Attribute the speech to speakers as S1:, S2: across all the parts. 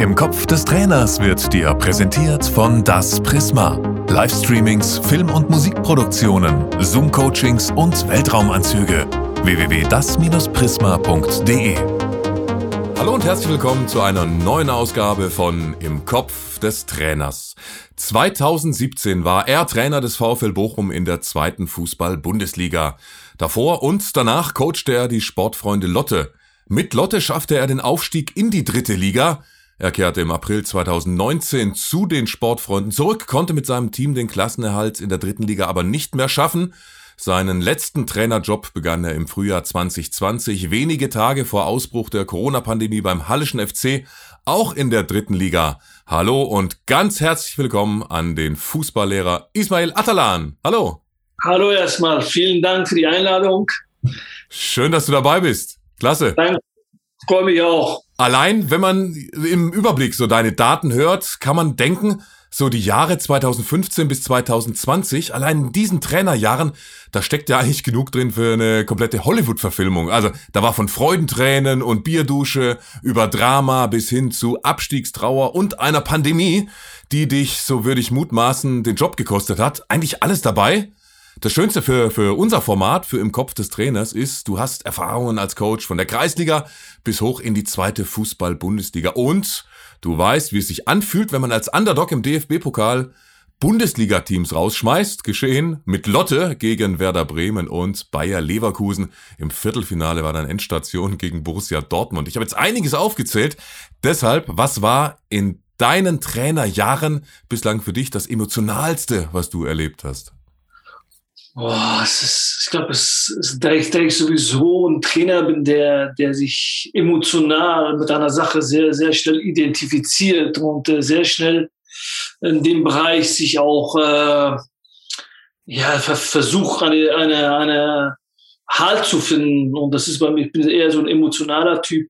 S1: Im Kopf des Trainers wird dir präsentiert von Das Prisma. Livestreamings, Film- und Musikproduktionen, Zoom-Coachings und Weltraumanzüge. www.das-prisma.de
S2: Hallo und herzlich willkommen zu einer neuen Ausgabe von Im Kopf des Trainers. 2017 war er Trainer des VfL Bochum in der zweiten Fußball-Bundesliga. Davor und danach coachte er die Sportfreunde Lotte. Mit Lotte schaffte er den Aufstieg in die dritte Liga – er kehrte im April 2019 zu den Sportfreunden zurück, konnte mit seinem Team den Klassenerhalt in der dritten Liga aber nicht mehr schaffen. Seinen letzten Trainerjob begann er im Frühjahr 2020, wenige Tage vor Ausbruch der Corona-Pandemie beim Hallischen FC, auch in der dritten Liga. Hallo und ganz herzlich willkommen an den Fußballlehrer Ismail Atalan. Hallo.
S3: Hallo erstmal, vielen Dank für die Einladung.
S2: Schön, dass du dabei bist. Klasse.
S3: Danke, freue mich auch.
S2: Allein, wenn man im Überblick so deine Daten hört, kann man denken, so die Jahre 2015 bis 2020, allein in diesen Trainerjahren, da steckt ja eigentlich genug drin für eine komplette Hollywood-Verfilmung. Also da war von Freudentränen und Bierdusche über Drama bis hin zu Abstiegstrauer und einer Pandemie, die dich, so würde ich mutmaßen, den Job gekostet hat. Eigentlich alles dabei. Das Schönste für, für unser Format, für im Kopf des Trainers, ist, du hast Erfahrungen als Coach von der Kreisliga bis hoch in die zweite Fußball-Bundesliga. Und du weißt, wie es sich anfühlt, wenn man als Underdog im DFB-Pokal Bundesliga-Teams rausschmeißt. Geschehen mit Lotte gegen Werder Bremen und Bayer Leverkusen. Im Viertelfinale war dann Endstation gegen Borussia Dortmund. Ich habe jetzt einiges aufgezählt. Deshalb, was war in deinen Trainerjahren bislang für dich das Emotionalste, was du erlebt hast?
S3: Boah, es ist, ich glaube, es ist, da ich, da ich sowieso ein Trainer bin, der, der sich emotional mit einer Sache sehr, sehr schnell identifiziert und äh, sehr schnell in dem Bereich sich auch äh, ja, versucht, eine, eine, eine Halt zu finden. Und das ist bei mir, ich bin eher so ein emotionaler Typ.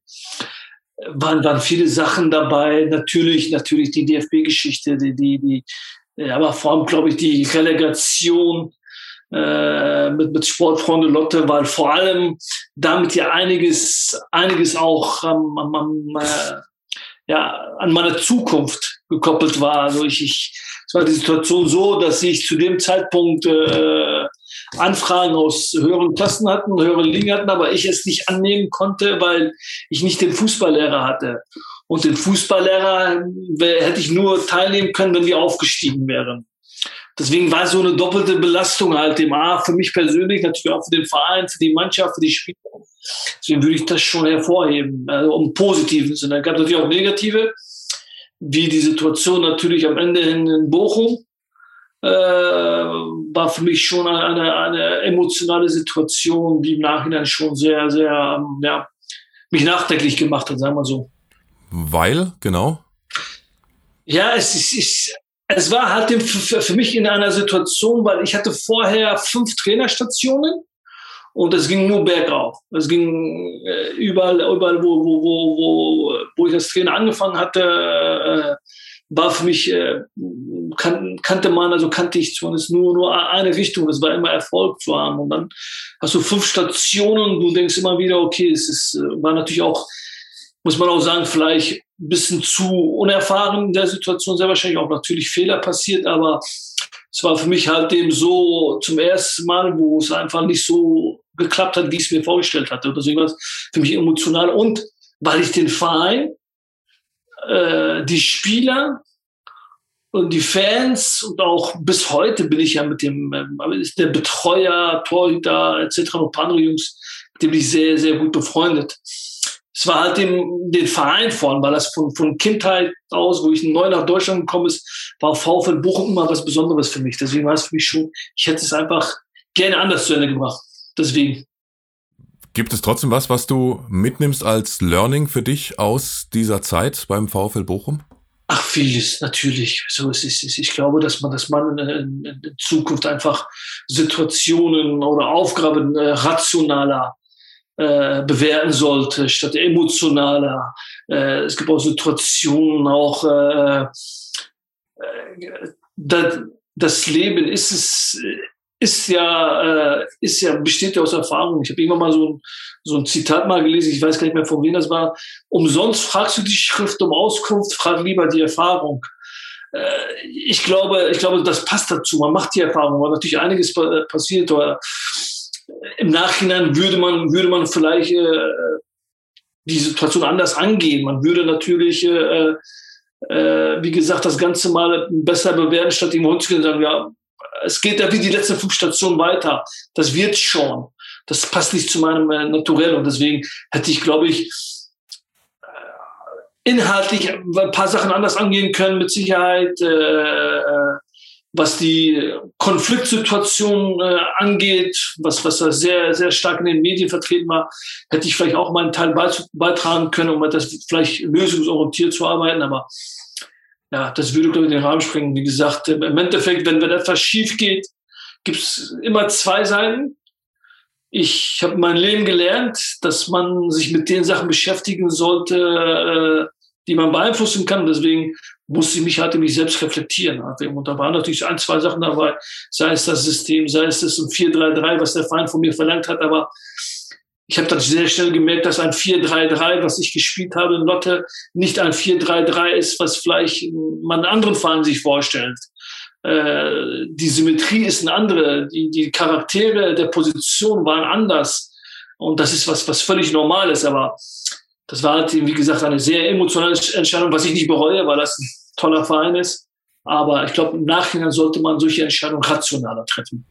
S3: Waren, waren viele Sachen dabei. Natürlich, natürlich die DFB-Geschichte, die, die, die, aber vor allem, glaube ich, die Relegation äh, mit, mit Sportfreunde Lotte, weil vor allem damit ja einiges, einiges auch ähm, am, am, äh, ja, an meine Zukunft gekoppelt war. Also ich, ich, es war die Situation so, dass ich zu dem Zeitpunkt äh, Anfragen aus höheren Klassen hatten, höheren Ligen hatten, aber ich es nicht annehmen konnte, weil ich nicht den Fußballlehrer hatte. Und den Fußballlehrer hätte ich nur teilnehmen können, wenn wir aufgestiegen wären. Deswegen war so eine doppelte Belastung halt dem A für mich persönlich, natürlich auch für den Verein, für die Mannschaft, für die Spieler. Deswegen würde ich das schon hervorheben, also um positiven Sinne. Es gab natürlich auch negative, wie die Situation natürlich am Ende in, Bochum. Äh, war für mich schon eine, eine emotionale Situation, die im Nachhinein schon sehr, sehr, ähm, ja, mich nachdenklich gemacht hat, sagen wir so.
S2: Weil, genau?
S3: Ja, es ist, ist es war halt für mich in einer Situation, weil ich hatte vorher fünf Trainerstationen und es ging nur bergauf. Es ging äh, überall, überall wo, wo, wo, wo, wo ich als Trainer angefangen hatte, äh, war für mich, äh, kan kannte man, also kannte ich zumindest nur, nur eine Richtung. Es war immer Erfolg zu haben. Und dann hast du fünf Stationen und du denkst immer wieder, okay, es ist, war natürlich auch, muss man auch sagen, vielleicht ein bisschen zu unerfahren in der Situation, sehr wahrscheinlich auch natürlich Fehler passiert, aber es war für mich halt eben so zum ersten Mal, wo es einfach nicht so geklappt hat, wie ich es mir vorgestellt hatte. Deswegen war es für mich emotional. Und weil ich den Verein, äh, die Spieler und die Fans und auch bis heute bin ich ja mit dem, äh, der Betreuer, Torhüter etc. und ein paar andere Jungs, mit dem ich sehr, sehr gut befreundet es war halt den, den Verein von, weil das von, von Kindheit aus, wo ich neu nach Deutschland gekommen ist, war VfL Bochum immer was Besonderes für mich. Deswegen war es für mich schon, ich hätte es einfach gerne anders zu Ende gebracht. Deswegen.
S2: Gibt es trotzdem was, was du mitnimmst als Learning für dich aus dieser Zeit beim VfL Bochum?
S3: Ach, vieles, natürlich. So ist es. Ich glaube, dass man, dass man in, in Zukunft einfach Situationen oder Aufgaben äh, rationaler äh, bewerten sollte, statt emotionaler. Äh, es gibt auch Situationen, auch äh, äh das, das Leben ist es, ist ja, äh, ist ja, besteht ja aus Erfahrung. Ich habe immer mal so ein, so ein Zitat mal gelesen, ich weiß gar nicht mehr von wem das war. Umsonst fragst du die Schrift um Auskunft, frag lieber die Erfahrung. Äh, ich glaube, ich glaube, das passt dazu. Man macht die Erfahrung, weil natürlich einiges passiert oder im Nachhinein würde man, würde man vielleicht äh, die Situation anders angehen. Man würde natürlich, äh, äh, wie gesagt, das Ganze mal besser bewerten, statt ihm zu sagen, ja, es geht ja wie die letzten fünf Stationen weiter. Das wird schon. Das passt nicht zu meinem äh, Naturell. Und deswegen hätte ich, glaube ich, äh, inhaltlich ein paar Sachen anders angehen können, mit Sicherheit. Äh, äh was die Konfliktsituation äh, angeht, was, was da sehr, sehr stark in den Medien vertreten war, hätte ich vielleicht auch meinen Teil beitragen können, um das vielleicht lösungsorientiert zu arbeiten. Aber ja, das würde, glaube ich, den Rahmen springen. Wie gesagt, im Endeffekt, wenn, wenn etwas schief geht, gibt es immer zwei Seiten. Ich habe mein Leben gelernt, dass man sich mit den Sachen beschäftigen sollte, äh, die man beeinflussen kann. Deswegen musste ich mich halt in mich selbst reflektieren. Und da waren natürlich ein, zwei Sachen dabei, sei es das System, sei es das 4-3-3, was der Feind von mir verlangt hat, aber ich habe dann sehr schnell gemerkt, dass ein 4-3-3, was ich gespielt habe in Lotte, nicht ein 4-3-3 ist, was vielleicht man anderen Verein sich vorstellt. Äh, die Symmetrie ist eine andere, die, die Charaktere der Position waren anders. Und das ist was, was völlig normal ist, aber das war halt, wie gesagt, eine sehr emotionale Entscheidung, was ich nicht bereue, weil das ein toller Verein ist. Aber ich glaube, im Nachhinein sollte man solche Entscheidungen rationaler treffen.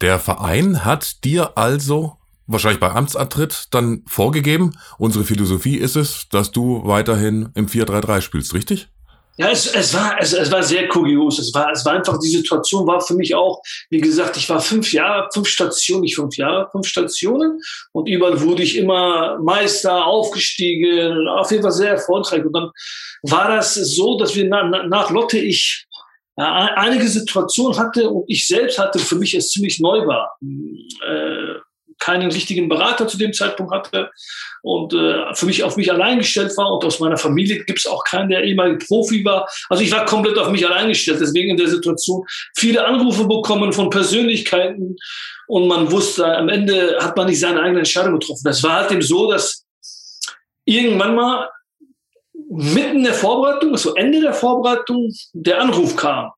S2: Der Verein hat dir also wahrscheinlich bei Amtsantritt dann vorgegeben. Unsere Philosophie ist es, dass du weiterhin im 4-3-3 spielst, richtig?
S3: Ja, es, es, war, es, es war sehr kurios. Es war, es war einfach, die Situation war für mich auch, wie gesagt, ich war fünf Jahre, fünf Stationen, nicht fünf Jahre, fünf Stationen. Und überall wurde ich immer Meister, aufgestiegen, auf jeden Fall sehr erfolgreich. Und dann war das so, dass wir nach, nach Lotte ich ja, einige Situationen hatte und ich selbst hatte, für mich es ziemlich neu war. Äh, keinen richtigen Berater zu dem Zeitpunkt hatte und äh, für mich auf mich allein gestellt war und aus meiner Familie gibt es auch keinen, der ehemalige Profi war. Also ich war komplett auf mich allein gestellt, deswegen in der Situation viele Anrufe bekommen von Persönlichkeiten und man wusste, am Ende hat man nicht seine eigene Entscheidung getroffen. Das war halt eben so, dass irgendwann mal mitten der Vorbereitung, so Ende der Vorbereitung, der Anruf kam.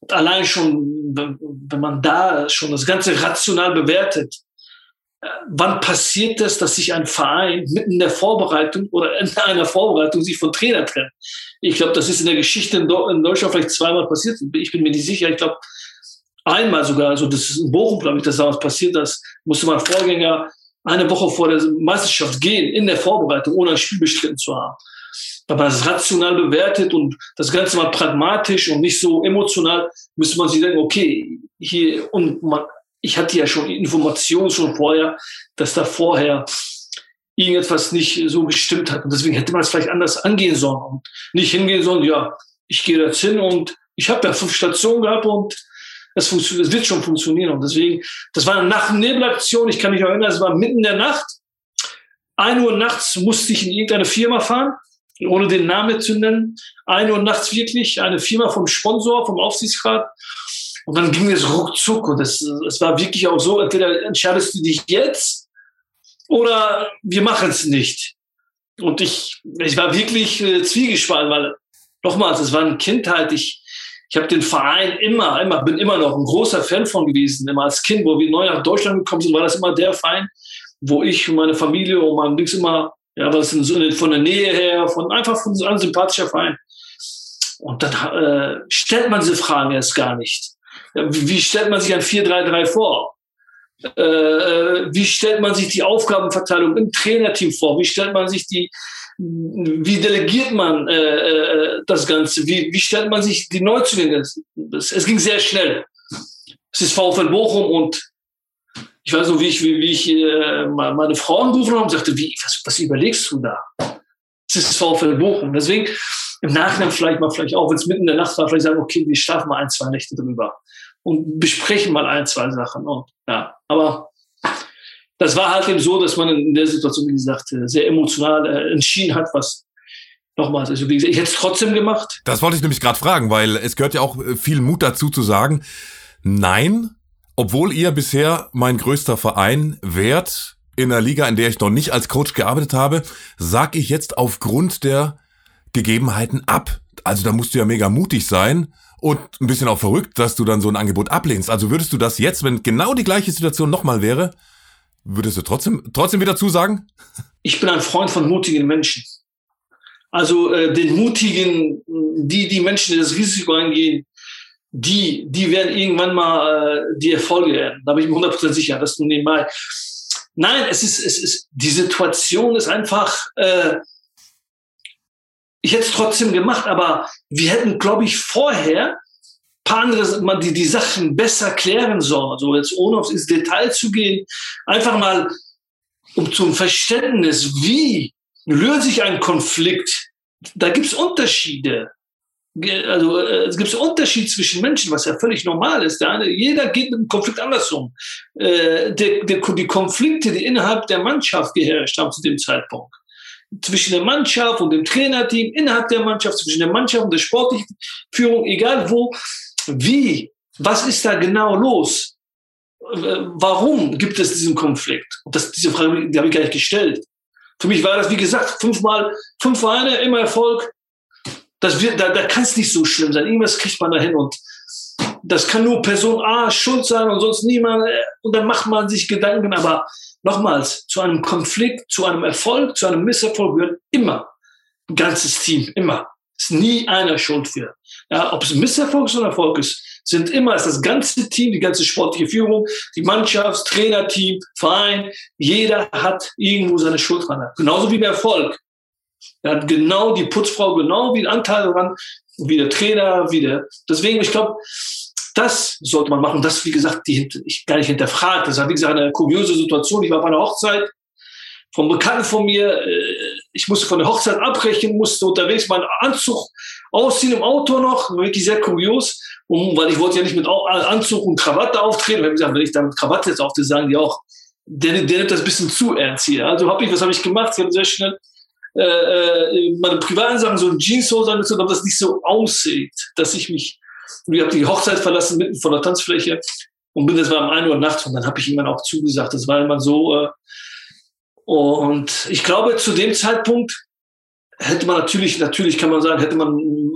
S3: Und allein schon, wenn man da schon das Ganze rational bewertet, wann passiert es, dass sich ein Verein mitten in der Vorbereitung oder in einer Vorbereitung sich von Trainer trennt? Ich glaube, das ist in der Geschichte in, Deutschland vielleicht zweimal passiert. Ich bin mir nicht sicher. Ich glaube, einmal sogar, also das ist in Bochum, glaube ich, dass damals passiert, das musste mein Vorgänger eine Woche vor der Meisterschaft gehen, in der Vorbereitung, ohne ein Spiel bestritten zu haben. Wenn man das rational bewertet und das Ganze mal pragmatisch und nicht so emotional, müsste man sich denken, okay, hier, und man, ich hatte ja schon Informationen schon vorher, dass da vorher irgendetwas nicht so gestimmt hat. Und deswegen hätte man es vielleicht anders angehen sollen und nicht hingehen sollen, ja, ich gehe jetzt hin und ich habe ja fünf Stationen gehabt und es, es wird schon funktionieren. Und deswegen, das war eine Nacht-Nebel-Aktion. Ich kann mich erinnern, es war mitten in der Nacht. Ein Uhr nachts musste ich in irgendeine Firma fahren, ohne den Namen zu nennen. Ein Uhr nachts wirklich, eine Firma vom Sponsor, vom Aufsichtsrat. Und dann ging es ruckzuck und es, es war wirklich auch so, entweder entscheidest du dich jetzt oder wir machen es nicht. Und ich, ich war wirklich äh, zwiegespalten, weil nochmals, es war eine Kindheit. Ich, ich habe den Verein immer, immer, bin immer noch ein großer Fan von gewesen. Immer als Kind, wo wir neu nach Deutschland gekommen sind, war das immer der Verein, wo ich und meine Familie und mein Dings immer, ja, was von der Nähe her, von einfach von so einem sympathischer Verein. Und dann äh, stellt man diese Fragen erst gar nicht. Wie stellt man sich ein 4-3-3 vor? Äh, äh, wie stellt man sich die Aufgabenverteilung im Trainerteam vor? Wie stellt man sich die, wie delegiert man äh, das Ganze? Wie, wie stellt man sich die Neuzugänge? Es, ging sehr schnell. Es ist VfL Bochum und ich weiß noch, wie ich, wie, wie ich meine Frau angerufen habe und sagte, wie, was, was überlegst du da? Es ist VfL Bochum. Deswegen im Nachhinein vielleicht mal, vielleicht auch, wenn es mitten in der Nacht war, vielleicht sagen, okay, wir schlafen mal ein, zwei Nächte drüber und besprechen mal ein, zwei Sachen. Und, ja, aber das war halt eben so, dass man in der Situation, wie gesagt, sehr emotional äh, entschieden hat, was nochmals, also wie gesagt, ich hätte es trotzdem gemacht.
S2: Das wollte ich nämlich gerade fragen, weil es gehört ja auch äh, viel Mut dazu zu sagen, nein, obwohl ihr bisher mein größter Verein wärt, in einer Liga, in der ich noch nicht als Coach gearbeitet habe, sag ich jetzt aufgrund der Gegebenheiten ab. Also da musst du ja mega mutig sein und ein bisschen auch verrückt, dass du dann so ein Angebot ablehnst. Also würdest du das jetzt, wenn genau die gleiche Situation nochmal wäre, würdest du trotzdem, trotzdem wieder zusagen?
S3: Ich bin ein Freund von mutigen Menschen. Also äh, den mutigen, die, die Menschen, die das Risiko eingehen, die, die werden irgendwann mal äh, die Erfolge werden. Da bin ich mir 100% sicher, dass du nebenbei. Nein, es ist, es ist, die Situation ist einfach, äh, ich hätte es trotzdem gemacht, aber wir hätten, glaube ich, vorher paar andere, man die, die Sachen besser klären sollen. Also jetzt ohne ins Detail zu gehen, einfach mal um zum Verständnis, wie löse ich einen Konflikt? Da gibt es Unterschiede also äh, es gibt Unterschied zwischen Menschen, was ja völlig normal ist. Eine, jeder geht mit dem Konflikt anders um. Äh, der, der, die Konflikte, die innerhalb der Mannschaft geherrscht haben zu dem Zeitpunkt, zwischen der Mannschaft und dem Trainerteam, innerhalb der Mannschaft, zwischen der Mannschaft und der sportlichen Führung, egal wo, wie, was ist da genau los? Äh, warum gibt es diesen Konflikt? Das, diese Frage, die habe ich gar nicht gestellt. Für mich war das, wie gesagt, fünfmal, fünf Vereine, immer Erfolg, das wird, da, da kann es nicht so schlimm sein. Irgendwas kriegt man da hin und das kann nur Person A schuld sein und sonst niemand. Äh, und dann macht man sich Gedanken. Aber nochmals, zu einem Konflikt, zu einem Erfolg, zu einem Misserfolg gehört immer ein ganzes Team. Immer. Ist nie einer schuld für. Ja, ob es ein Misserfolg oder ein Erfolg ist, sind immer ist das ganze Team, die ganze sportliche Führung, die Mannschaft, Trainerteam, Verein. Jeder hat irgendwo seine Schuld dran. Genauso wie beim Erfolg. Er hat genau die Putzfrau, genau wie ein Anteil daran, wie der Trainer, wie der. Deswegen, ich glaube, das sollte man machen. Das, wie gesagt, die ich gar nicht hinterfragt. Das war, wie gesagt, eine kuriose Situation. Ich war bei einer Hochzeit vom Bekannten von mir. Äh, ich musste von der Hochzeit abbrechen, musste unterwegs meinen Anzug ausziehen im Auto noch. Wirklich sehr kurios. Und, weil ich wollte ja nicht mit Anzug und Krawatte auftreten. Ich habe gesagt, wenn ich da mit Krawatte jetzt auftrete, sagen die auch, der, der nimmt das ein bisschen zu ernst hier. Also habe ich, was habe ich gemacht? Ich habe sehr schnell äh, äh, meine privaten Sachen, so ein Jeanshose angezogen, damit das nicht so aussieht, dass ich mich, ich habe die Hochzeit verlassen mitten vor der Tanzfläche und bin das war um 1 Uhr nachts und dann habe ich ihm dann auch zugesagt. Das war immer so. Äh, und ich glaube, zu dem Zeitpunkt hätte man natürlich, natürlich kann man sagen, hätte man einen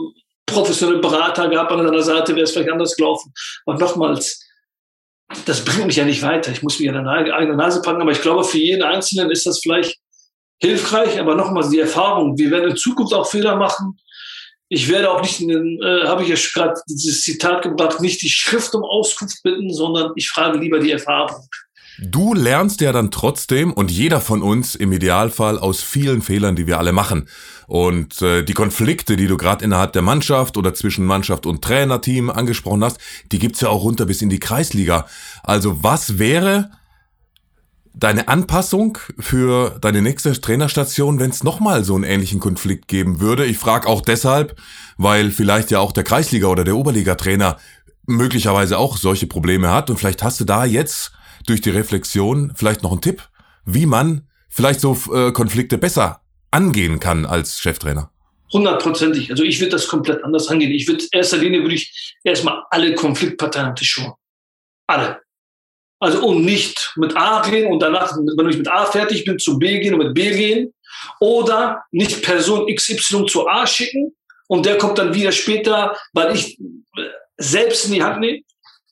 S3: professionellen Berater gehabt an seiner Seite, wäre es vielleicht anders gelaufen. Und nochmals, das bringt mich ja nicht weiter. Ich muss mich an der eigene Nase packen, aber ich glaube, für jeden Einzelnen ist das vielleicht hilfreich, aber nochmals die Erfahrung, wir werden in Zukunft auch Fehler machen. Ich werde auch nicht, äh, habe ich ja gerade dieses Zitat gebracht, nicht die Schrift um Auskunft bitten, sondern ich frage lieber die Erfahrung.
S2: Du lernst ja dann trotzdem und jeder von uns im Idealfall aus vielen Fehlern, die wir alle machen. Und äh, die Konflikte, die du gerade innerhalb der Mannschaft oder zwischen Mannschaft und Trainerteam angesprochen hast, die gibt's ja auch runter bis in die Kreisliga. Also was wäre, deine Anpassung für deine nächste Trainerstation, wenn es nochmal so einen ähnlichen Konflikt geben würde? Ich frage auch deshalb, weil vielleicht ja auch der Kreisliga- oder der Oberliga-Trainer möglicherweise auch solche Probleme hat und vielleicht hast du da jetzt durch die Reflexion vielleicht noch einen Tipp, wie man vielleicht so äh, Konflikte besser angehen kann als Cheftrainer.
S3: Hundertprozentig. Also ich würde das komplett anders angehen. Ich würde erster Linie würde ich erstmal alle Konfliktparteien am Tisch holen. Alle. Also und nicht mit A gehen und danach, wenn ich mit A fertig bin, zu B gehen und mit B gehen. Oder nicht Person XY zu A schicken und der kommt dann wieder später, weil ich selbst in die Hand nehme.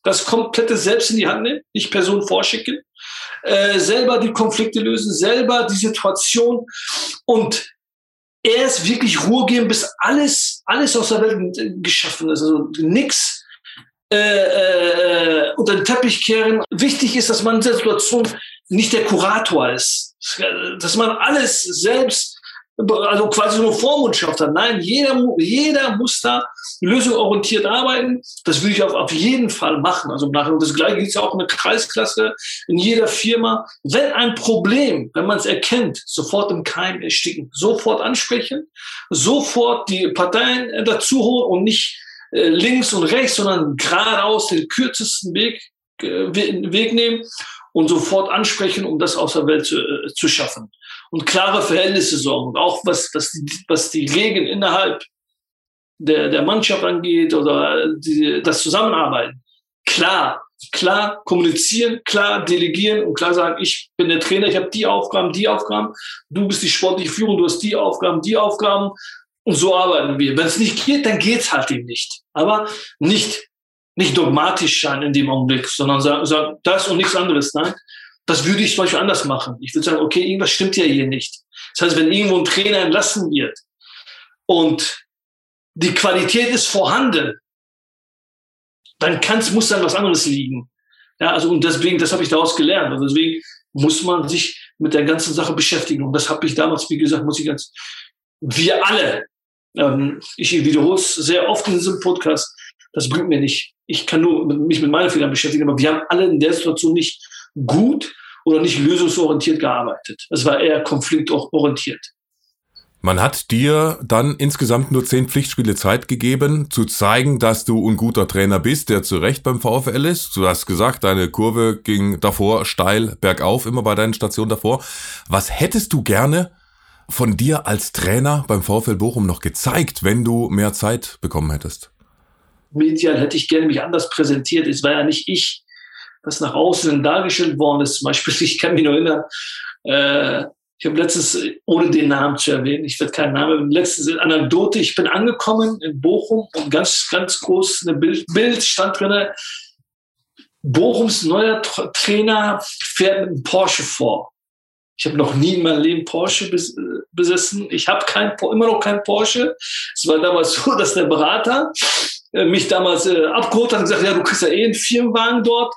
S3: Das komplette selbst in die Hand nehme, nicht Person vorschicken. Äh, selber die Konflikte lösen, selber die Situation und erst wirklich Ruhe geben, bis alles, alles aus der Welt geschaffen ist. Also nichts äh, äh, unter den Teppich kehren. Wichtig ist, dass man in der Situation nicht der Kurator ist. Dass man alles selbst, also quasi nur Vormundschaft hat. Nein, jeder, jeder muss da lösungsorientiert arbeiten. Das würde ich auf, auf jeden Fall machen. Also nachher, das gleiche gibt es auch in der Kreisklasse, in jeder Firma. Wenn ein Problem, wenn man es erkennt, sofort im Keim ersticken, sofort ansprechen, sofort die Parteien dazu holen und nicht äh, links und rechts, sondern geradeaus den kürzesten Weg, äh, Weg nehmen und sofort ansprechen, um das aus der Welt zu, äh, zu schaffen. Und klare Verhältnisse sorgen. Und auch was, was, die, was die Regeln innerhalb der, der Mannschaft angeht oder die, das Zusammenarbeiten. Klar, klar kommunizieren, klar delegieren und klar sagen, ich bin der Trainer, ich habe die Aufgaben, die Aufgaben, du bist die sportliche Führung, du hast die Aufgaben, die Aufgaben und so arbeiten wir. Wenn es nicht geht, dann geht's halt eben nicht. Aber nicht, nicht dogmatisch sein in dem Augenblick, sondern sagen, sagen das und nichts anderes. Nein, das würde ich zum Beispiel anders machen. Ich würde sagen, okay, irgendwas stimmt ja hier nicht. Das heißt, wenn irgendwo ein Trainer entlassen wird und die Qualität ist vorhanden, dann kann's, muss dann was anderes liegen. Ja, also und deswegen, das habe ich daraus gelernt. Und deswegen muss man sich mit der ganzen Sache beschäftigen. Und das habe ich damals, wie gesagt, muss ich ganz, wir alle, ähm, ich wiederhole es sehr oft in diesem Podcast, das bringt mir nicht. Ich kann nur mich mit meinen Fehlern beschäftigen, aber wir haben alle in der Situation nicht gut oder nicht lösungsorientiert gearbeitet. Es war eher konfliktorientiert.
S2: Man hat dir dann insgesamt nur zehn Pflichtspiele Zeit gegeben, zu zeigen, dass du ein guter Trainer bist, der zu Recht beim VfL ist. Du hast gesagt, deine Kurve ging davor steil bergauf, immer bei deinen Stationen davor. Was hättest du gerne von dir als Trainer beim VfL Bochum noch gezeigt, wenn du mehr Zeit bekommen hättest?
S3: Medial hätte ich gerne mich anders präsentiert. Es war ja nicht ich, was nach außen dargestellt worden ist. Zum Beispiel, ich kann mich noch erinnern, äh, ich habe letztens, ohne den Namen zu erwähnen, ich werde keinen Namen, letztens Anekdote, ich bin angekommen in Bochum und ganz, ganz groß eine Bild, Bild stand drin, Bochums neuer Trainer fährt mit einem Porsche vor. Ich habe noch nie in meinem Leben Porsche bes besessen. Ich habe kein, immer noch kein Porsche. Es war damals so, dass der Berater äh, mich damals äh, abgeholt hat und gesagt, ja, du kriegst ja eh einen Firmenwagen dort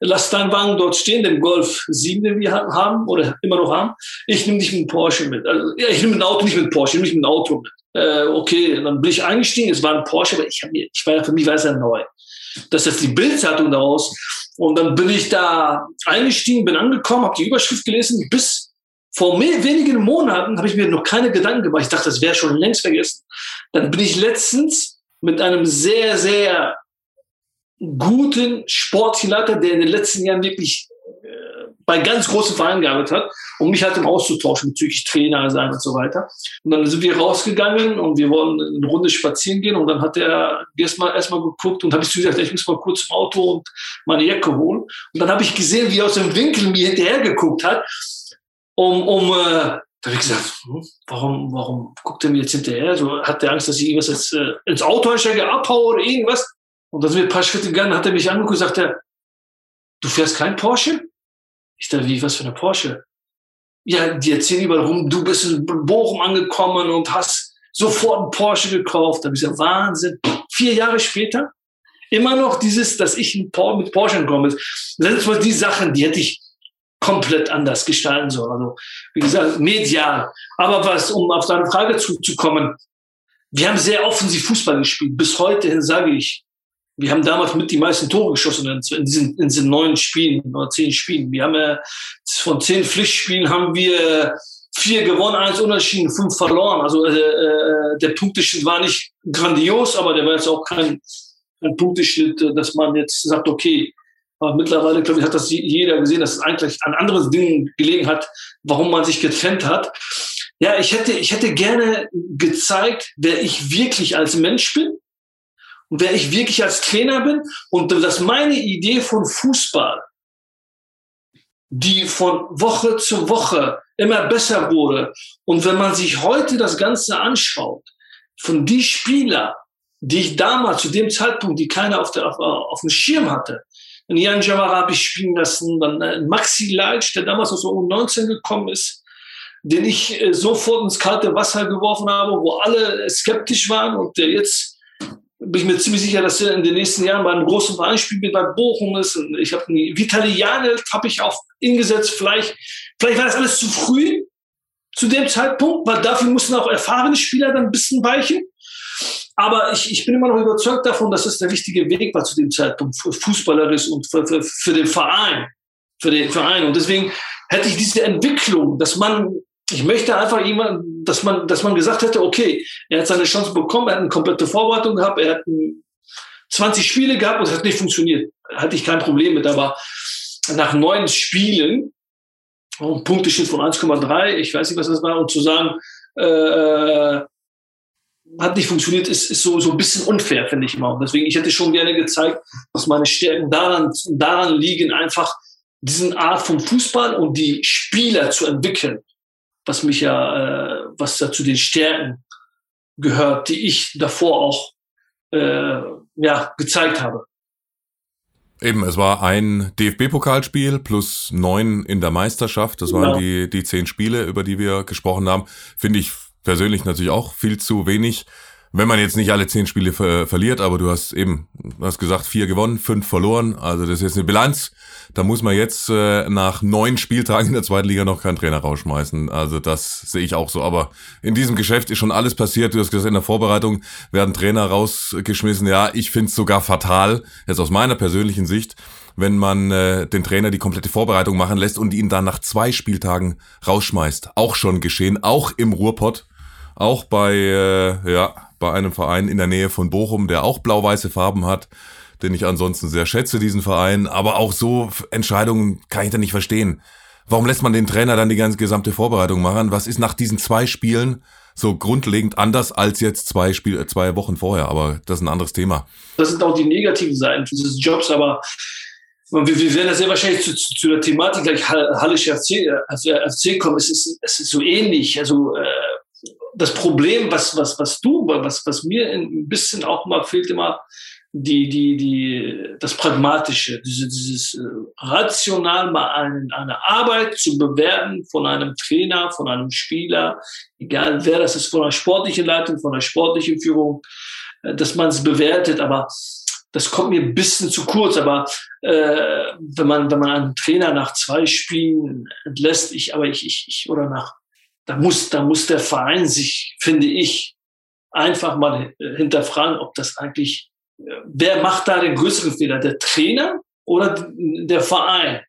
S3: lass deinen Wagen dort stehen, den Golf 7, den wir haben oder immer noch haben. Ich nehme dich mit dem Porsche mit. Also, ja, ich nehme ein Auto nicht mit Porsche, ich nehme mich mit dem Auto mit. Äh, okay, dann bin ich eingestiegen, es war ein Porsche, aber ich, hab ich war für mich war es ja neu. Das ist die Bildzeitung daraus. Und dann bin ich da eingestiegen, bin angekommen, habe die Überschrift gelesen. Bis vor wenigen Monaten habe ich mir noch keine Gedanken gemacht. Ich dachte, das wäre schon längst vergessen. Dann bin ich letztens mit einem sehr, sehr guten Sportleiter, der in den letzten Jahren wirklich äh, bei ganz großen Vereinen gearbeitet hat, um mich halt im auszutauschen bezüglich Trainer sein und so weiter. Und dann sind wir rausgegangen und wir wollen eine Runde spazieren gehen und dann hat er erstmal erstmal geguckt und habe ich zu gesagt, ich muss mal kurz im Auto und meine Jacke holen. Und dann habe ich gesehen, wie er aus dem Winkel mir hinterher geguckt hat, um, um äh, da habe ich gesagt, warum, warum guckt er mir jetzt hinterher? So, hat der Angst, dass ich irgendwas jetzt, äh, ins Auto einsteige, abhaue oder irgendwas? Und dann sind wir ein paar Schritte gegangen, hat er mich angeguckt und sagte, du fährst kein Porsche? Ich dachte, wie, was für eine Porsche? Ja, die erzählen überall rum, du bist in Bochum angekommen und hast sofort einen Porsche gekauft. Da habe ich gesagt, Wahnsinn. Vier Jahre später, immer noch dieses, dass ich mit Porsche gekommen bin. Das sind die Sachen, die hätte ich komplett anders gestalten sollen. Also, wie gesagt, medial. Aber was, um auf deine Frage zurückzukommen, wir haben sehr offensiv Fußball gespielt. Bis heute sage ich, wir haben damals mit die meisten Tore geschossen in diesen, in diesen neun Spielen oder zehn Spielen. Wir haben ja von zehn Pflichtspielen haben wir vier gewonnen, eins unentschieden, fünf verloren. Also äh, äh, der Punkteschnitt war nicht grandios, aber der war jetzt auch kein, kein Punkteschnitt, äh, dass man jetzt sagt, okay, aber mittlerweile, glaube ich, hat das jeder gesehen, dass es eigentlich an anderen Dingen gelegen hat, warum man sich getrennt hat. Ja, ich hätte, ich hätte gerne gezeigt, wer ich wirklich als Mensch bin und wer ich wirklich als Trainer bin und dass meine Idee von Fußball, die von Woche zu Woche immer besser wurde. Und wenn man sich heute das Ganze anschaut, von die Spieler, die ich damals zu dem Zeitpunkt, die keiner auf, der, auf, auf dem Schirm hatte, Jan Jamara habe ich spielen lassen, dann äh, Maxi Leitsch, der damals aus der U19 gekommen ist, den ich äh, sofort ins kalte Wasser geworfen habe, wo alle skeptisch waren und der jetzt bin ich mir ziemlich sicher, dass er in den nächsten Jahren bei einem großen Verein spielt, bei Bochum ist. Und ich habe Vitali Janelt habe ich auch ingesetzt. Vielleicht, vielleicht war das alles zu früh zu dem Zeitpunkt, weil dafür mussten auch erfahrene Spieler dann ein bisschen weichen. Aber ich, ich bin immer noch überzeugt davon, dass es der richtige Weg war zu dem Zeitpunkt, für fußballerisch und für, für, für den Verein. Für den Verein. Und deswegen hätte ich diese Entwicklung, dass man ich möchte einfach jemand, dass man, dass man gesagt hätte, okay, er hat seine Chance bekommen, er hat eine komplette Vorbereitung gehabt, er hat 20 Spiele gehabt und es hat nicht funktioniert. Hatte ich kein Problem mit, aber nach neun Spielen, ein Punkteschnitt von 1,3, ich weiß nicht, was das war, und zu sagen, äh, hat nicht funktioniert, ist, ist so, so ein bisschen unfair, finde ich mal. Und deswegen, ich hätte schon gerne gezeigt, dass meine Stärken daran, daran liegen, einfach diesen Art vom Fußball und die Spieler zu entwickeln, was mich ja, äh, was da zu den Stärken gehört, die ich davor auch äh, ja, gezeigt habe.
S2: Eben, es war ein DFB-Pokalspiel plus neun in der Meisterschaft. Das waren ja. die, die zehn Spiele, über die wir gesprochen haben. Finde ich persönlich natürlich auch viel zu wenig. Wenn man jetzt nicht alle zehn Spiele ver verliert, aber du hast eben, du hast gesagt, vier gewonnen, fünf verloren. Also das ist jetzt eine Bilanz. Da muss man jetzt äh, nach neun Spieltagen in der zweiten Liga noch keinen Trainer rausschmeißen. Also das sehe ich auch so. Aber in diesem Geschäft ist schon alles passiert. Du hast gesagt, in der Vorbereitung werden Trainer rausgeschmissen. Ja, ich finde es sogar fatal, jetzt aus meiner persönlichen Sicht, wenn man äh, den Trainer die komplette Vorbereitung machen lässt und ihn dann nach zwei Spieltagen rausschmeißt. Auch schon geschehen, auch im Ruhrpott. Auch bei, äh, ja, bei einem Verein in der Nähe von Bochum, der auch blau-weiße Farben hat, den ich ansonsten sehr schätze, diesen Verein. Aber auch so Entscheidungen kann ich da nicht verstehen. Warum lässt man den Trainer dann die ganze gesamte Vorbereitung machen? Was ist nach diesen zwei Spielen so grundlegend anders als jetzt zwei Spiel, zwei Wochen vorher? Aber das ist ein anderes Thema.
S3: Das sind auch die negativen Seiten dieses Jobs, aber wir, wir werden ja sehr wahrscheinlich zu, zu, zu der Thematik gleich Hallische FC, also FC kommen. Es ist, es ist so ähnlich. Also äh, das Problem, was, was, was du, was, was mir ein bisschen auch mal fehlt immer, die, die, die, das Pragmatische, dieses, dieses äh, rational mal ein, eine Arbeit zu bewerten von einem Trainer, von einem Spieler, egal wer das ist, von einer sportlichen Leitung, von einer sportlichen Führung, äh, dass man es bewertet, aber das kommt mir ein bisschen zu kurz, aber äh, wenn man wenn man einen Trainer nach zwei Spielen entlässt, ich aber ich ich, ich oder nach da muss, da muss der Verein sich, finde ich, einfach mal hinterfragen, ob das eigentlich, wer macht da den größeren Fehler, der Trainer oder der Verein?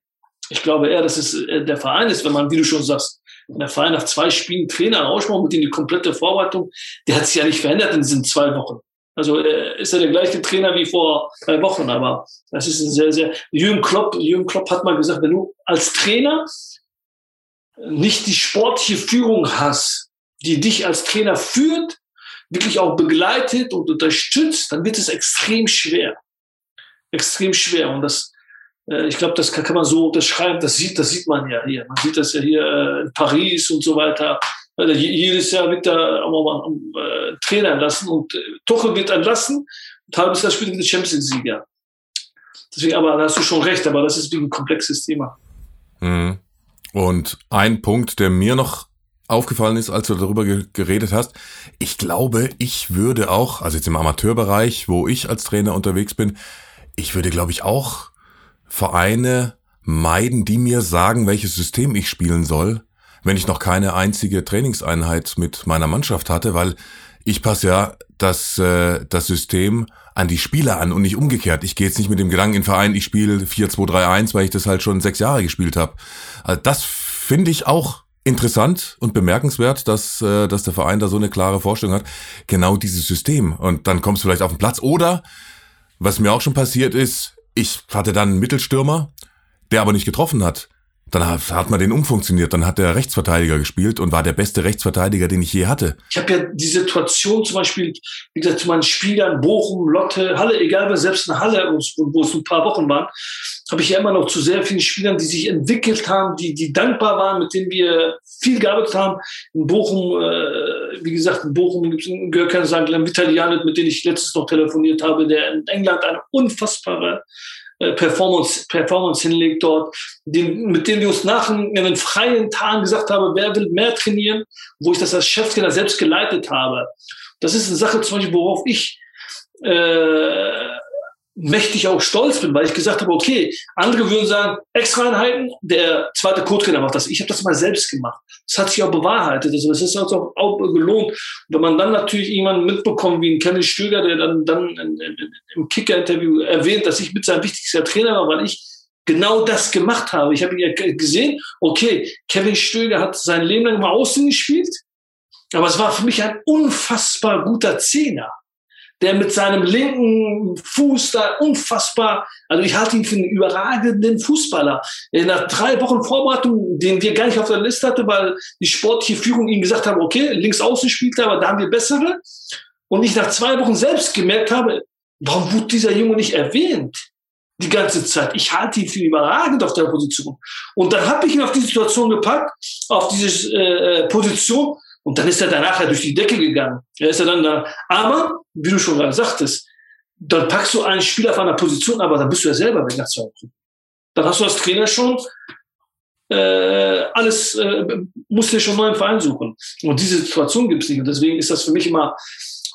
S3: Ich glaube eher, dass es äh, der Verein ist, wenn man, wie du schon sagst, wenn der Verein nach zwei Spielen Trainer rausmacht mit in die komplette Vorbereitung, der hat sich ja nicht verändert in diesen zwei Wochen. Also äh, ist er der gleiche Trainer wie vor drei Wochen, aber das ist ein sehr, sehr. Jürgen Klopp, Jürgen Klopp hat mal gesagt, wenn du als Trainer nicht die sportliche Führung hast, die dich als Trainer führt, wirklich auch begleitet und unterstützt, dann wird es extrem schwer. Extrem schwer. Und das, äh, ich glaube, das kann, kann, man so unterschreiben. Das sieht, das sieht man ja hier. Man sieht das ja hier äh, in Paris und so weiter. Also jedes Jahr wird da mal äh, Trainer entlassen und äh, Tuchel wird entlassen und halbes Jahr später wird Champions League-Sieger. Deswegen, aber da hast du schon recht, aber das ist ein komplexes Thema.
S2: Mhm. Und ein Punkt, der mir noch aufgefallen ist, als du darüber geredet hast, ich glaube, ich würde auch, also jetzt im Amateurbereich, wo ich als Trainer unterwegs bin, ich würde, glaube ich, auch Vereine meiden, die mir sagen, welches System ich spielen soll, wenn ich noch keine einzige Trainingseinheit mit meiner Mannschaft hatte, weil ich passe ja das, äh, das System an die Spieler an und nicht umgekehrt. Ich gehe jetzt nicht mit dem Gedanken in den Verein, ich spiele 4-2-3-1, weil ich das halt schon sechs Jahre gespielt habe. Also das finde ich auch interessant und bemerkenswert, dass, äh, dass der Verein da so eine klare Vorstellung hat. Genau dieses System. Und dann kommst du vielleicht auf den Platz. Oder, was mir auch schon passiert ist, ich hatte dann einen Mittelstürmer, der aber nicht getroffen hat. Dann hat, man den umfunktioniert, dann hat der Rechtsverteidiger gespielt und war der beste Rechtsverteidiger, den ich je hatte.
S3: Ich habe ja die Situation zum Beispiel, wie gesagt, zu meinen Spielern, Bochum, Lotte, Halle, egal, selbst in Halle, wo es ein paar Wochen waren, habe ich ja immer noch zu sehr vielen Spielern, die sich entwickelt haben, die, die dankbar waren, mit denen wir viel gearbeitet haben. In Bochum, äh, wie gesagt, in Bochum gibt es Görkan Sangler, Vitalianet, mit dem ich letztes noch telefoniert habe, der in England eine unfassbare Performance, Performance hinlegt dort, den, mit dem wir uns nach in den freien Tagen gesagt haben, wer will mehr trainieren, wo ich das als Cheftrainer selbst geleitet habe. Das ist eine Sache zum Beispiel, worauf ich äh, mächtig auch stolz bin, weil ich gesagt habe, okay, andere würden sagen, Extra-Einheiten, der zweite Co-Trainer macht das. Ich habe das mal selbst gemacht. Das hat sich auch bewahrheitet. Also das ist auch, auch gelohnt. wenn man dann natürlich jemanden mitbekommt, wie ein Kevin Stöger, der dann, dann im Kicker-Interview erwähnt, dass ich mit seinem wichtigster Trainer war, weil ich genau das gemacht habe. Ich habe ja gesehen, okay, Kevin Stöger hat sein Leben lang mal außen gespielt, aber es war für mich ein unfassbar guter Zehner der mit seinem linken Fuß da unfassbar, also ich halte ihn für einen überragenden Fußballer. Nach drei Wochen Vorbereitung, den wir gar nicht auf der Liste hatten, weil die sportliche Führung ihm gesagt haben, okay, links außen spielt er, aber da haben wir bessere. Und ich nach zwei Wochen selbst gemerkt habe, warum wurde dieser Junge nicht erwähnt? Die ganze Zeit. Ich halte ihn für überragend auf der Position. Und dann habe ich ihn auf die Situation gepackt, auf diese äh, Position. Und dann ist er danach durch die Decke gegangen. Er ist dann da. Aber, wie du schon gerade sagtest, dann packst du einen Spieler auf einer Position, aber dann bist du ja selber weg nach zwei. Dann hast du als Trainer schon äh, alles, äh, musst dir schon einen neuen Verein suchen. Und diese Situation gibt es nicht. Und deswegen ist das für mich immer,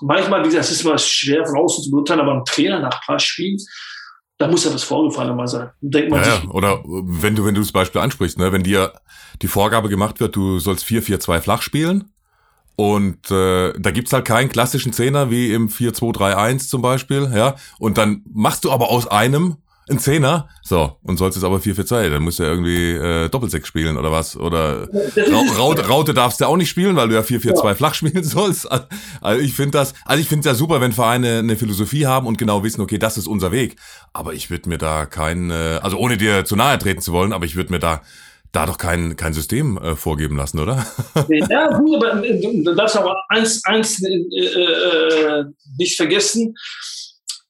S3: manchmal, wie gesagt, es ist immer schwer von außen zu beurteilen, aber ein Trainer nach ein paar Spielen, da muss ja was vorgefallen mal sein.
S2: Denkt man ja, sich, oder wenn du, wenn du das Beispiel ansprichst, ne, wenn dir die Vorgabe gemacht wird, du sollst 4-4-2 flach spielen, und äh, da gibt's halt keinen klassischen Zehner wie im 4-2-3-1 zum Beispiel, ja. Und dann machst du aber aus einem ein Zehner, so, und sollst es aber 4 für 2, dann musst du ja irgendwie äh, Doppelsechs spielen oder was. Oder Ra Raute, Raute darfst du auch nicht spielen, weil du ja 4 4 2 flach spielen sollst. Also ich finde das, also ich finde es ja super, wenn Vereine eine Philosophie haben und genau wissen, okay, das ist unser Weg. Aber ich würde mir da kein, äh, also ohne dir zu nahe treten zu wollen, aber ich würde mir da da doch kein, kein System äh, vorgeben lassen, oder?
S3: ja, gut, aber äh, du darfst aber eins, eins äh, äh, nicht vergessen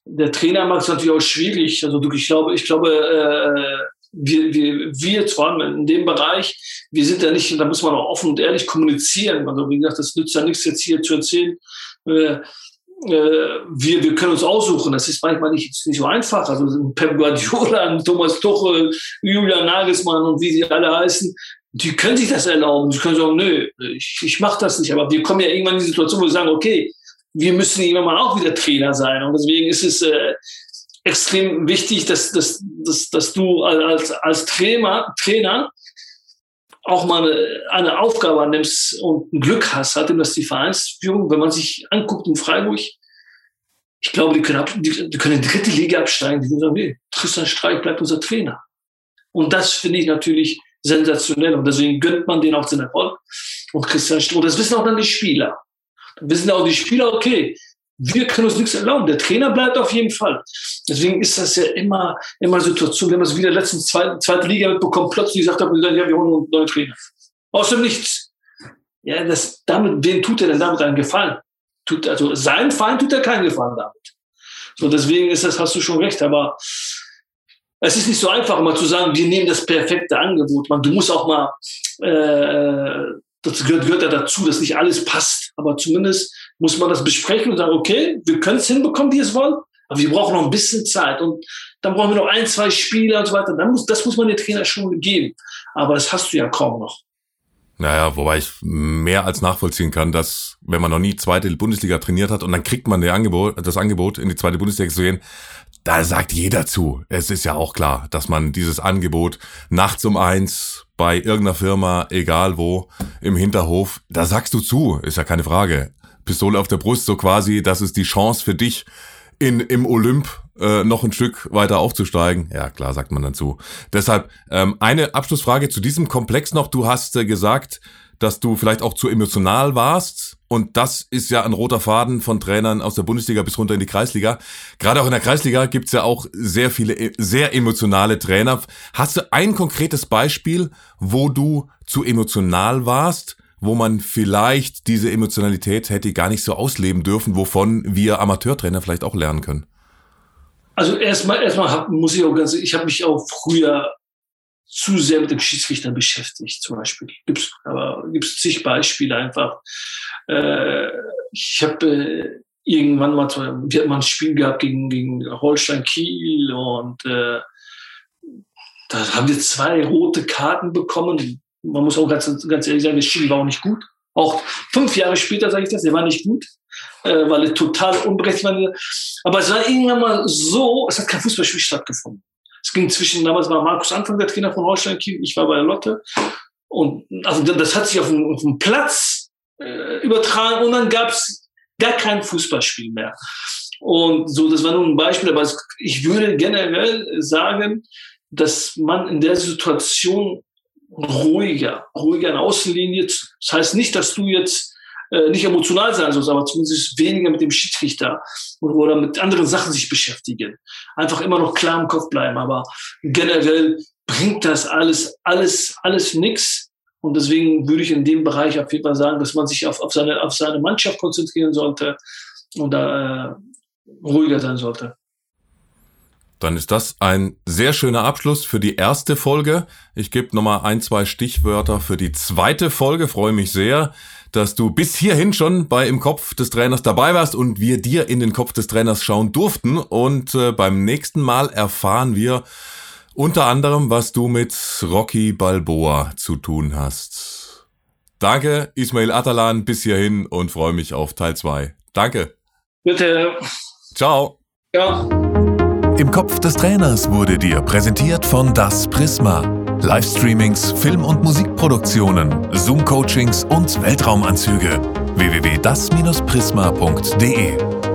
S3: der Trainer macht es natürlich auch schwierig. Also du, ich glaube, ich glaube, äh, wir, wir, wir zwar in dem Bereich, wir sind ja nicht, da muss man auch offen und ehrlich kommunizieren. Also wie gesagt, das nützt ja nichts jetzt hier zu erzählen. Äh, äh, wir, wir können uns aussuchen. Das ist manchmal nicht, nicht so einfach. Also Pep Guardiola, Thomas Tuchel, Julian Nagelsmann und wie sie alle heißen, die können sich das erlauben. Sie können sagen, nö, ich, ich mache das nicht. Aber wir kommen ja irgendwann in die Situation, wo wir sagen, okay, wir müssen irgendwann mal auch wieder Trainer sein. Und deswegen ist es äh, extrem wichtig, dass, dass, dass, dass du als, als Trainer, Trainer auch mal eine, Aufgabe annimmst und ein Glück hast, hat, dass die Vereinsführung, wenn man sich anguckt in Freiburg, ich glaube, die können, ab, die, die können in die dritte Liga absteigen. Die sagen, nee, Tristan Streich bleibt unser Trainer. Und das finde ich natürlich sensationell. Und deswegen gönnt man den auch den Erfolg. Und Christian Streich, das wissen auch dann die Spieler. Dann wissen auch die Spieler, okay, wir können uns nichts erlauben. Der Trainer bleibt auf jeden Fall. Deswegen ist das ja immer, immer Situation. Wir haben es wieder letztens zweite, zweite Liga mitbekommen, plötzlich sagt er, ja, wir holen einen neuen Trainer. Aus dem Nichts. Ja, das, damit, wen tut er denn damit einen Gefallen? Tut, also, sein Feind tut er keinen Gefallen damit. So, deswegen ist das, hast du schon recht, aber es ist nicht so einfach, immer zu sagen, wir nehmen das perfekte Angebot. Man, du musst auch mal, äh, das gehört, gehört ja dazu, dass nicht alles passt. Aber zumindest muss man das besprechen und sagen, okay, wir können es hinbekommen, wie es wollen, aber wir brauchen noch ein bisschen Zeit. Und dann brauchen wir noch ein, zwei Spiele und so weiter. Dann muss, das muss man den Trainer schon geben. Aber das hast du ja kaum noch.
S2: Naja, wobei ich mehr als nachvollziehen kann, dass wenn man noch nie zweite Bundesliga trainiert hat und dann kriegt man Angebot, das Angebot, in die zweite Bundesliga zu gehen, da sagt jeder zu. Es ist ja auch klar, dass man dieses Angebot nachts um eins bei irgendeiner Firma, egal wo, im Hinterhof, da sagst du zu, ist ja keine Frage. Pistole auf der Brust, so quasi, das ist die Chance für dich, in, im Olymp äh, noch ein Stück weiter aufzusteigen. Ja, klar, sagt man dann zu. Deshalb ähm, eine Abschlussfrage zu diesem Komplex noch. Du hast äh, gesagt, dass du vielleicht auch zu emotional warst. Und das ist ja ein roter Faden von Trainern aus der Bundesliga bis runter in die Kreisliga. Gerade auch in der Kreisliga gibt's ja auch sehr viele, äh, sehr emotionale Trainer. Hast du ein konkretes Beispiel, wo du zu emotional warst? wo man vielleicht diese Emotionalität hätte gar nicht so ausleben dürfen, wovon wir Amateurtrainer vielleicht auch lernen können?
S3: Also erstmal, erstmal muss ich auch ganz, ich habe mich auch früher zu sehr mit dem Schiedsrichter beschäftigt, zum Beispiel. Gibt's, aber gibt's zig Beispiele einfach. Äh, ich habe äh, irgendwann mal, wir hatten mal ein Spiel gehabt gegen, gegen Holstein Kiel und äh, da haben wir zwei rote Karten bekommen man muss auch ganz, ganz ehrlich sagen, das Spiel war auch nicht gut. Auch fünf Jahre später sage ich das, der war nicht gut, äh, weil er total unberechtigt war. Aber es war irgendwann mal so, es hat kein Fußballspiel stattgefunden. Es ging zwischen, damals war Markus Anfang der Trainer von Holstein Kiel, ich war bei Lotte. Und also das hat sich auf dem, auf dem Platz äh, übertragen und dann gab es gar kein Fußballspiel mehr. Und so, das war nur ein Beispiel, aber ich würde generell sagen, dass man in der Situation ruhiger, ruhiger in Außenlinie. Das heißt nicht, dass du jetzt äh, nicht emotional sein sollst, aber zumindest weniger mit dem Schiedsrichter oder mit anderen Sachen sich beschäftigen. Einfach immer noch klar im Kopf bleiben. Aber generell bringt das alles, alles, alles nix. Und deswegen würde ich in dem Bereich auf jeden Fall sagen, dass man sich auf, auf, seine, auf seine Mannschaft konzentrieren sollte und da äh, ruhiger sein sollte.
S2: Dann ist das ein sehr schöner Abschluss für die erste Folge. Ich gebe nochmal ein, zwei Stichwörter für die zweite Folge. Freue mich sehr, dass du bis hierhin schon bei Im Kopf des Trainers dabei warst und wir dir in den Kopf des Trainers schauen durften. Und äh, beim nächsten Mal erfahren wir unter anderem, was du mit Rocky Balboa zu tun hast. Danke, Ismail Atalan, bis hierhin und freue mich auf Teil 2. Danke.
S3: Bitte.
S2: Ciao.
S3: Ja.
S1: Im Kopf des Trainers wurde dir präsentiert von Das Prisma. Livestreamings, Film- und Musikproduktionen, Zoom-Coachings und Weltraumanzüge. www.das-prisma.de